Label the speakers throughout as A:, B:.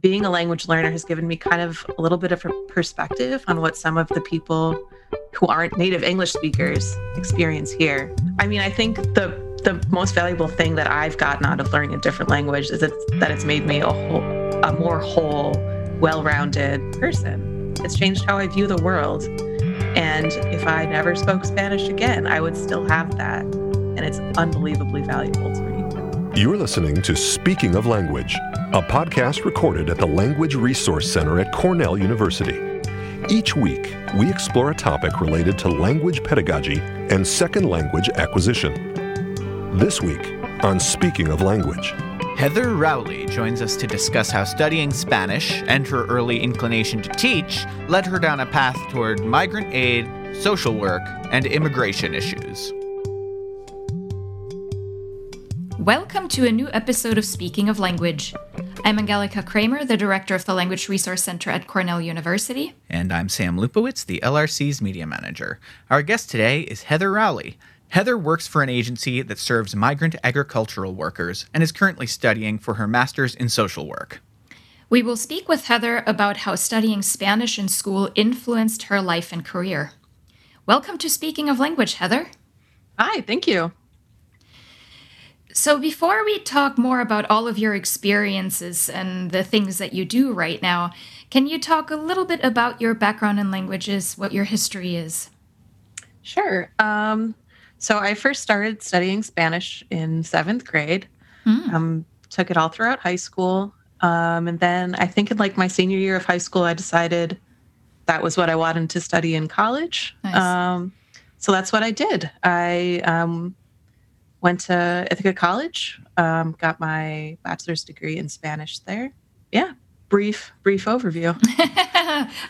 A: being a language learner has given me kind of a little bit of a perspective on what some of the people who aren't native English speakers experience here. I mean, I think the the most valuable thing that I've gotten out of learning a different language is it's, that it's made me a whole, a more whole, well-rounded person. It's changed how I view the world. And if I never spoke Spanish again, I would still have that. And it's unbelievably valuable to me.
B: You're listening to Speaking of Language, a podcast recorded at the Language Resource Center at Cornell University. Each week, we explore a topic related to language pedagogy and second language acquisition. This week on Speaking of Language.
C: Heather Rowley joins us to discuss how studying Spanish and her early inclination to teach led her down a path toward migrant aid, social work, and immigration issues.
D: Welcome to a new episode of Speaking of Language. I'm Angelika Kraemer, the director of the Language Resource Center at Cornell University.
C: And I'm Sam Lupowitz, the LRC's media manager. Our guest today is Heather Rowley. Heather works for an agency that serves migrant agricultural workers and is currently studying for her master's in social work.
D: We will speak with Heather about how studying Spanish in school influenced her life and career. Welcome to Speaking of Language, Heather.
A: Hi, thank you.
D: So, before we talk more about all of your experiences and the things that you do right now, can you talk a little bit about your background in languages, what your history is?
A: Sure. Um, so I first started studying Spanish in seventh grade. Mm. Um, took it all throughout high school. Um, and then I think in like my senior year of high school, I decided that was what I wanted to study in college. Nice. Um, so that's what I did. I um, went to Ithaca College, um, got my bachelor's degree in Spanish there. Yeah, brief brief overview.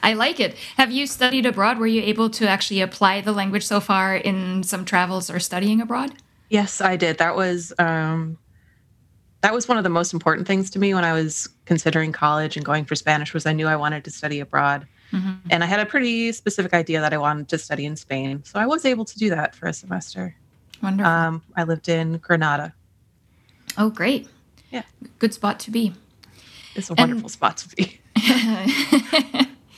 D: I like it. Have you studied abroad? Were you able to actually apply the language so far in some travels or studying abroad?
A: Yes, I did. That was um, that was one of the most important things to me when I was considering college and going for Spanish. Was I knew I wanted to study abroad, mm-hmm. and I had a pretty specific idea that I wanted to study in Spain. So I was able to do that for a semester.
D: Wonderful.
A: Um, I lived in Granada.
D: Oh, great!
A: Yeah,
D: good spot to be.
A: It's a wonderful and, spot to be.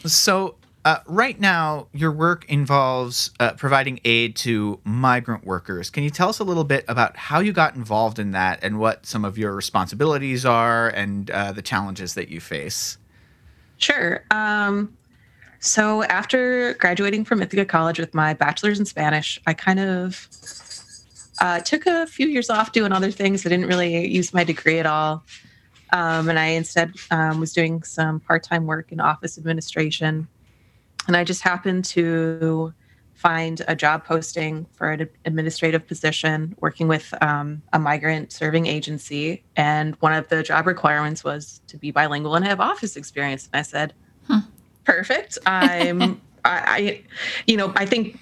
C: so, uh, right now, your work involves uh, providing aid to migrant workers. Can you tell us a little bit about how you got involved in that and what some of your responsibilities are and uh, the challenges that you face?
A: Sure. Um, so, after graduating from Ithaca College with my bachelor's in Spanish, I kind of uh, took a few years off doing other things. I didn't really use my degree at all. Um, and I instead um, was doing some part time work in office administration. And I just happened to find a job posting for an administrative position working with um, a migrant serving agency. And one of the job requirements was to be bilingual and have office experience. And I said, huh. perfect. I'm, I, I, you know, I think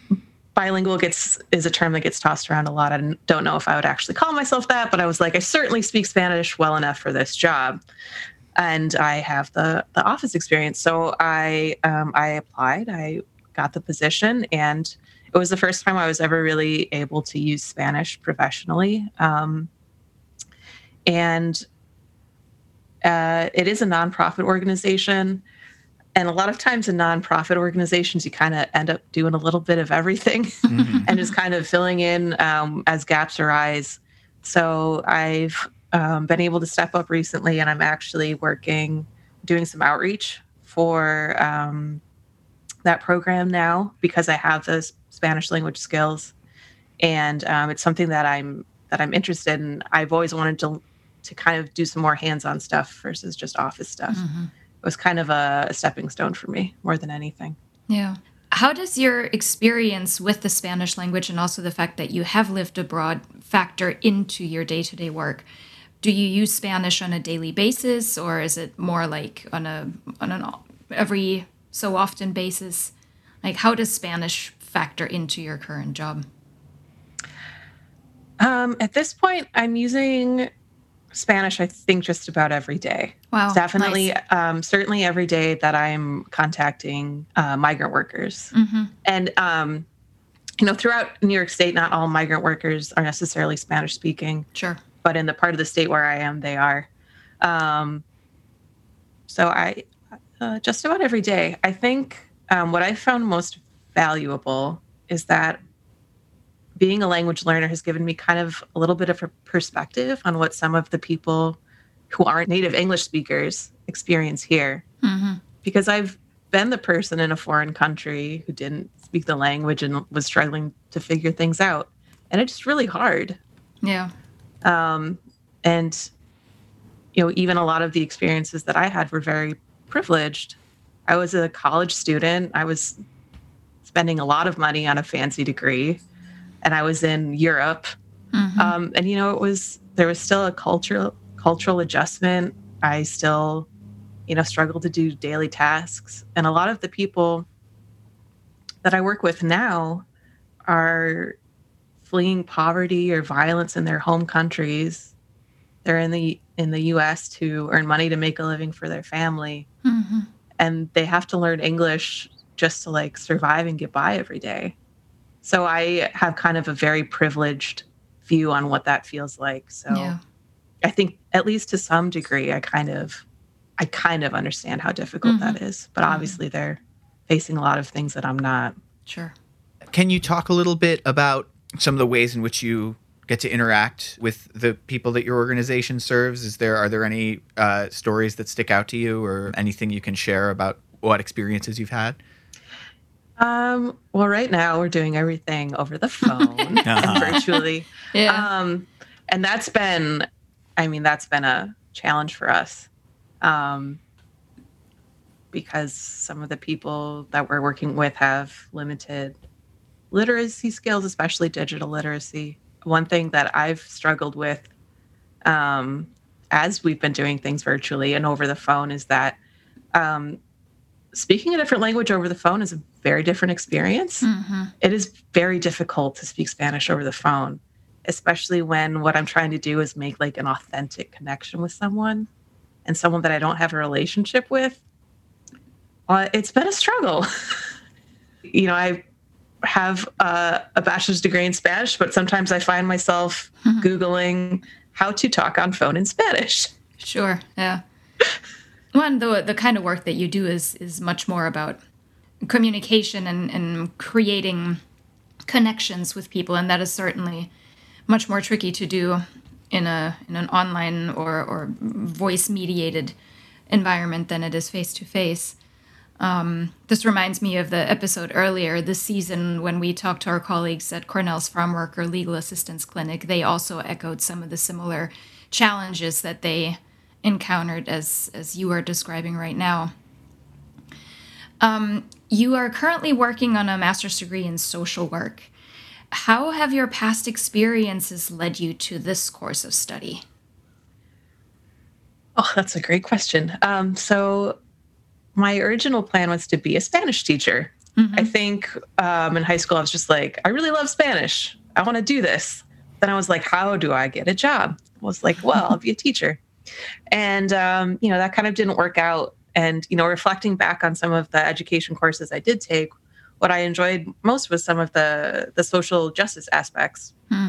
A: bilingual gets is a term that gets tossed around a lot. I don't know if I would actually call myself that, but I was like, I certainly speak Spanish well enough for this job, and I have the the office experience. So I um, I applied. I got the position, and it was the first time I was ever really able to use Spanish professionally. Um, and uh, it is a nonprofit organization and a lot of times in nonprofit organizations you kind of end up doing a little bit of everything mm-hmm. and just kind of filling in um, as gaps arise. So i've um, been able to step up recently and i'm actually working doing some outreach for um, that program now because i have those spanish language skills. And um, it's something that i'm that i'm interested in. I've always wanted to to kind of do some more hands-on stuff versus just office stuff. Mm-hmm was kind of a, stepping stone for me more than anything.
D: Yeah. How does your experience with the Spanish language and also the fact that you have lived abroad factor into your day to day work? Do you use Spanish on a daily basis, or is it more like on a on an every so often basis? Like, how does Spanish factor into your current job?
A: Um, at this point, I'm using Spanish, I think, just about every day.
D: Wow.
A: Definitely, nice. um, certainly every day that I'm contacting uh, migrant workers. Mm-hmm. And, um, you know, throughout New York State, not all migrant workers are necessarily Spanish speaking.
D: Sure.
A: But in the part of the state where I am, they are. Um, so I uh, just about every day. I think um, what I found most valuable is that being a language learner has given me kind of a little bit of a perspective on what some of the people who aren't native English speakers experience here. Mm-hmm. Because I've been the person in a foreign country who didn't speak the language and was struggling to figure things out. And it's really hard.
D: Yeah.
A: Um, and, you know, even a lot of the experiences that I had were very privileged. I was a college student. I was spending a lot of money on a fancy degree, and I was in Europe. Mm-hmm. Um, and you know, it was there was still a cultural cultural adjustment. I still, you know, struggle to do daily tasks, and a lot of the people that I work with now are fleeing poverty or violence in their home countries. They're in the in the U.S. to earn money to make a living for their family, mm-hmm. and they have to learn English just to like survive and get by every day. So I have kind of a very privileged view on what that feels like. So yeah. I think at least to some degree I kind of I kind of understand how difficult mm-hmm. that is. But mm-hmm. obviously they're facing a lot of things that I'm not.
D: Sure.
C: Can you talk a little bit about some of the ways in which you get to interact with the people that your organization serves? Is there are there any uh, stories that stick out to you, or anything you can share about what experiences you've had?
A: Um, well, right now we're doing everything over the phone uh-huh. virtually. Yeah. Um, and that's been, I mean, that's been a challenge for us. Um, because some of the people that we're working with have limited literacy skills, especially digital literacy. One thing that I've struggled with um, as we've been doing things virtually and over the phone is that um, speaking a different language over the phone is a very different experience. Mm-hmm. It is very difficult to speak Spanish over the phone, especially when what I'm trying to do is make like an authentic connection with someone and someone that I don't have a relationship with. Uh, it's been a struggle. you know, I have uh, a bachelor's degree in Spanish, but sometimes I find myself mm-hmm. Googling how to talk on phone in Spanish.
D: Sure. Yeah. One, the the kind of work that you do is is much more about communication and, and creating connections with people, and that is certainly much more tricky to do in a in an online or or voice mediated environment than it is face to face. This reminds me of the episode earlier this season when we talked to our colleagues at Cornell's Farm Worker Legal Assistance Clinic. They also echoed some of the similar challenges that they encountered as as you are describing right now. Um, you are currently working on a master's degree in social work. How have your past experiences led you to this course of study?
A: Oh, that's a great question. Um, so, my original plan was to be a Spanish teacher. Mm-hmm. I think um, in high school, I was just like, I really love Spanish. I want to do this. Then I was like, how do I get a job? I was like, well, I'll be a teacher. And, um, you know, that kind of didn't work out. And, you know, reflecting back on some of the education courses I did take, what I enjoyed most was some of the, the social justice aspects. Hmm.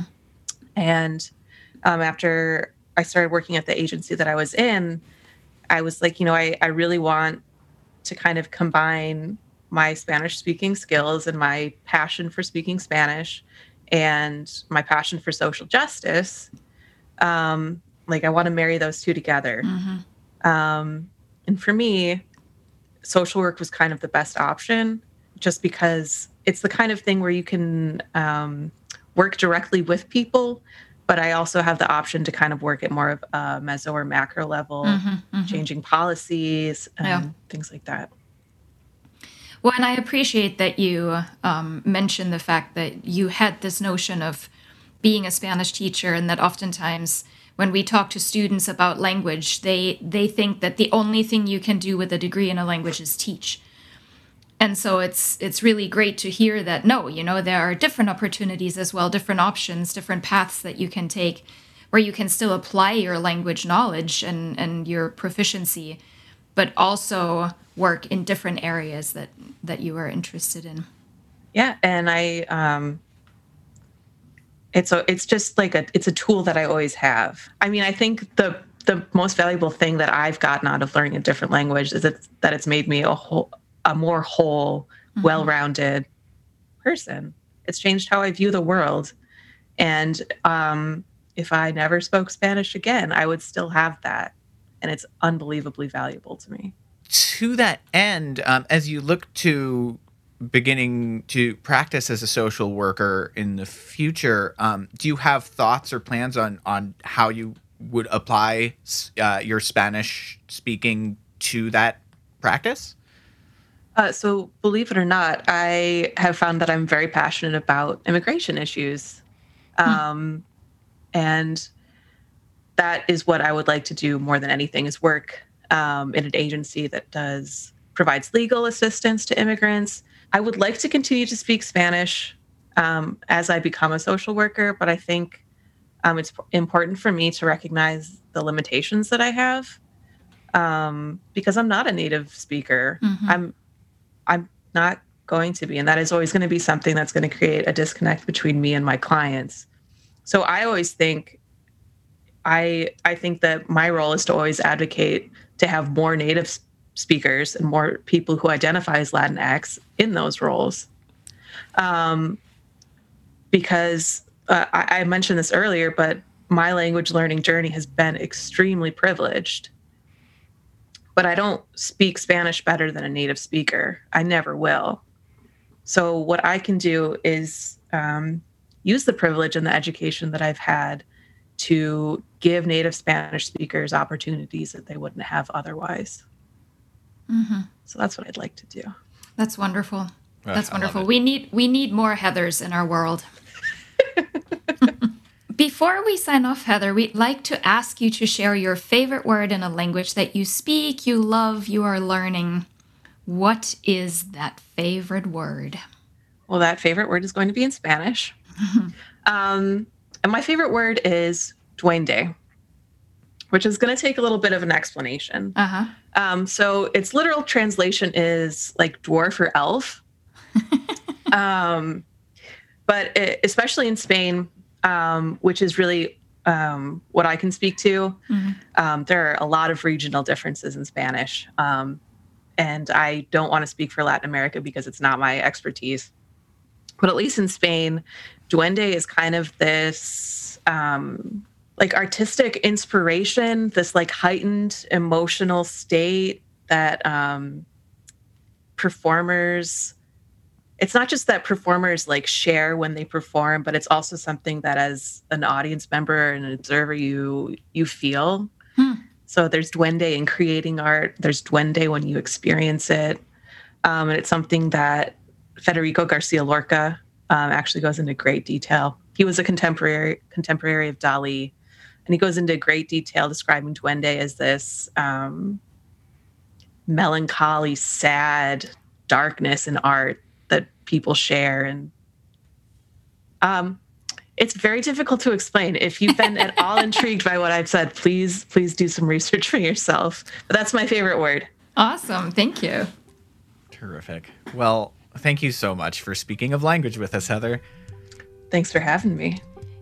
A: And um, after I started working at the agency that I was in, I was like, you know, I, I really want to kind of combine my Spanish speaking skills and my passion for speaking Spanish and my passion for social justice um, like I want to marry those two together. Mm-hmm. Um, and for me, social work was kind of the best option just because it's the kind of thing where you can um, work directly with people, but I also have the option to kind of work at more of a meso or macro level, mm-hmm, mm-hmm. changing policies and yeah. things like that.
D: Well, and I appreciate that you um, mentioned the fact that you had this notion of being a Spanish teacher and that oftentimes when we talk to students about language, they they think that the only thing you can do with a degree in a language is teach. And so it's it's really great to hear that no, you know, there are different opportunities as well, different options, different paths that you can take where you can still apply your language knowledge and, and your proficiency, but also work in different areas that that you are interested in.
A: Yeah, and I um it's a it's just like a it's a tool that I always have. I mean, I think the the most valuable thing that I've gotten out of learning a different language is that, that it's made me a whole, a more whole, mm-hmm. well-rounded person. It's changed how I view the world. And um, if I never spoke Spanish again, I would still have that. And it's unbelievably valuable to me.
C: To that end, um, as you look to beginning to practice as a social worker in the future, um, do you have thoughts or plans on on how you would apply uh, your Spanish speaking to that practice?
A: Uh, so, believe it or not, I have found that I'm very passionate about immigration issues. Hmm. Um, and that is what I would like to do more than anything is work um, in an agency that does provides legal assistance to immigrants. I would like to continue to speak Spanish um, as I become a social worker, but I think um, it's important for me to recognize the limitations that I have um, because I'm not a native speaker. Mm-hmm. I'm I'm not going to be, and that is always going to be something that's going to create a disconnect between me and my clients. So I always think I I think that my role is to always advocate to have more native speakers and more people who identify as Latinx in those roles. Um, because uh, I, I mentioned this earlier, but my language learning journey has been extremely privileged. But I don't speak Spanish better than a native speaker. I never will. So, what I can do is um, use the privilege and the education that I've had to give native Spanish speakers opportunities that they wouldn't have otherwise. Mm-hmm. So that's what I'd like to do.
D: That's wonderful. That's wonderful. We need we need more Heathers in our world. Before we sign off, Heather, we'd like to ask you to share your favorite word in a language that you speak, you love, you are learning. What is that favorite word?
A: Well, that favorite word is going to be in Spanish. um, and my favorite word is duende, which is going to take a little bit of an explanation. Uh-huh. Um, so its literal translation is like dwarf or elf. um, but it, especially in Spain, um, which is really um, what I can speak to, mm-hmm. Um, there are a lot of regional differences in Spanish. Um, and I don't want to speak for Latin America because it's not my expertise. But at least in Spain, duende is kind of this um, like artistic inspiration, this like heightened emotional state that um, performers it's not just that performers like share when they perform but it's also something that as an audience member and an observer you you feel. Hmm. so there's duende in creating art. There's duende when you experience it. Um, and it's something that federico garcia lorca um, actually goes into great detail. He was a contemporary contemporary of dali and he goes into great detail describing duende as this um, melancholy sad darkness in art that people share. And um it's very difficult to explain. If you've been at all intrigued by what i've said please please do some research for yourself. But that's my favorite word.
D: Awesome. Thank you.
C: Terrific. Well thank you so much for speaking of language with us heather.
A: Thanks for having me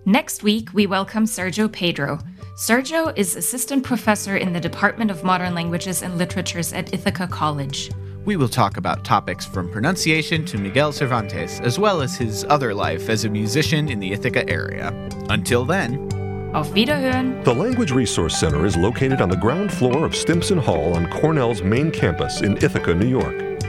D: next week we welcome sergio pedro sergio is assistant professor in the department of modern languages and literatures at ithaca college
C: we will talk about topics from pronunciation to Miguel Cervantes, as well as his other life as a musician in the Ithaca area. Until then,
D: Auf Wiederhören!
B: The Language Resource Center is located on the ground floor of Stimson Hall on Cornell's main campus in Ithaca, New York.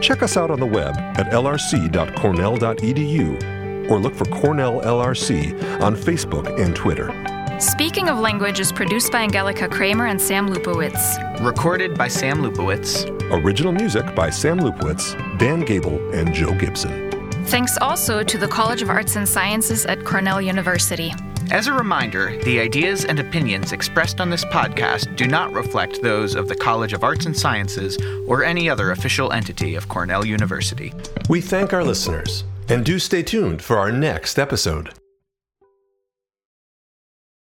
B: Check us out on the web at lrc.cornell.edu or look for Cornell LRC on Facebook and Twitter.
D: Speaking of Language is produced by Angelika Kraemer and Sam Lupowitz.
C: Recorded by Sam Lupowitz.
B: Original music by Sam Lupowitz, Dan Gable, and Joe Gibson.
D: Thanks also to the College of Arts and Sciences at Cornell University.
C: As a reminder, the ideas and opinions expressed on this podcast do not reflect those of the College of Arts and Sciences or any other official entity of Cornell University.
B: We thank our listeners and do stay tuned for our next episode.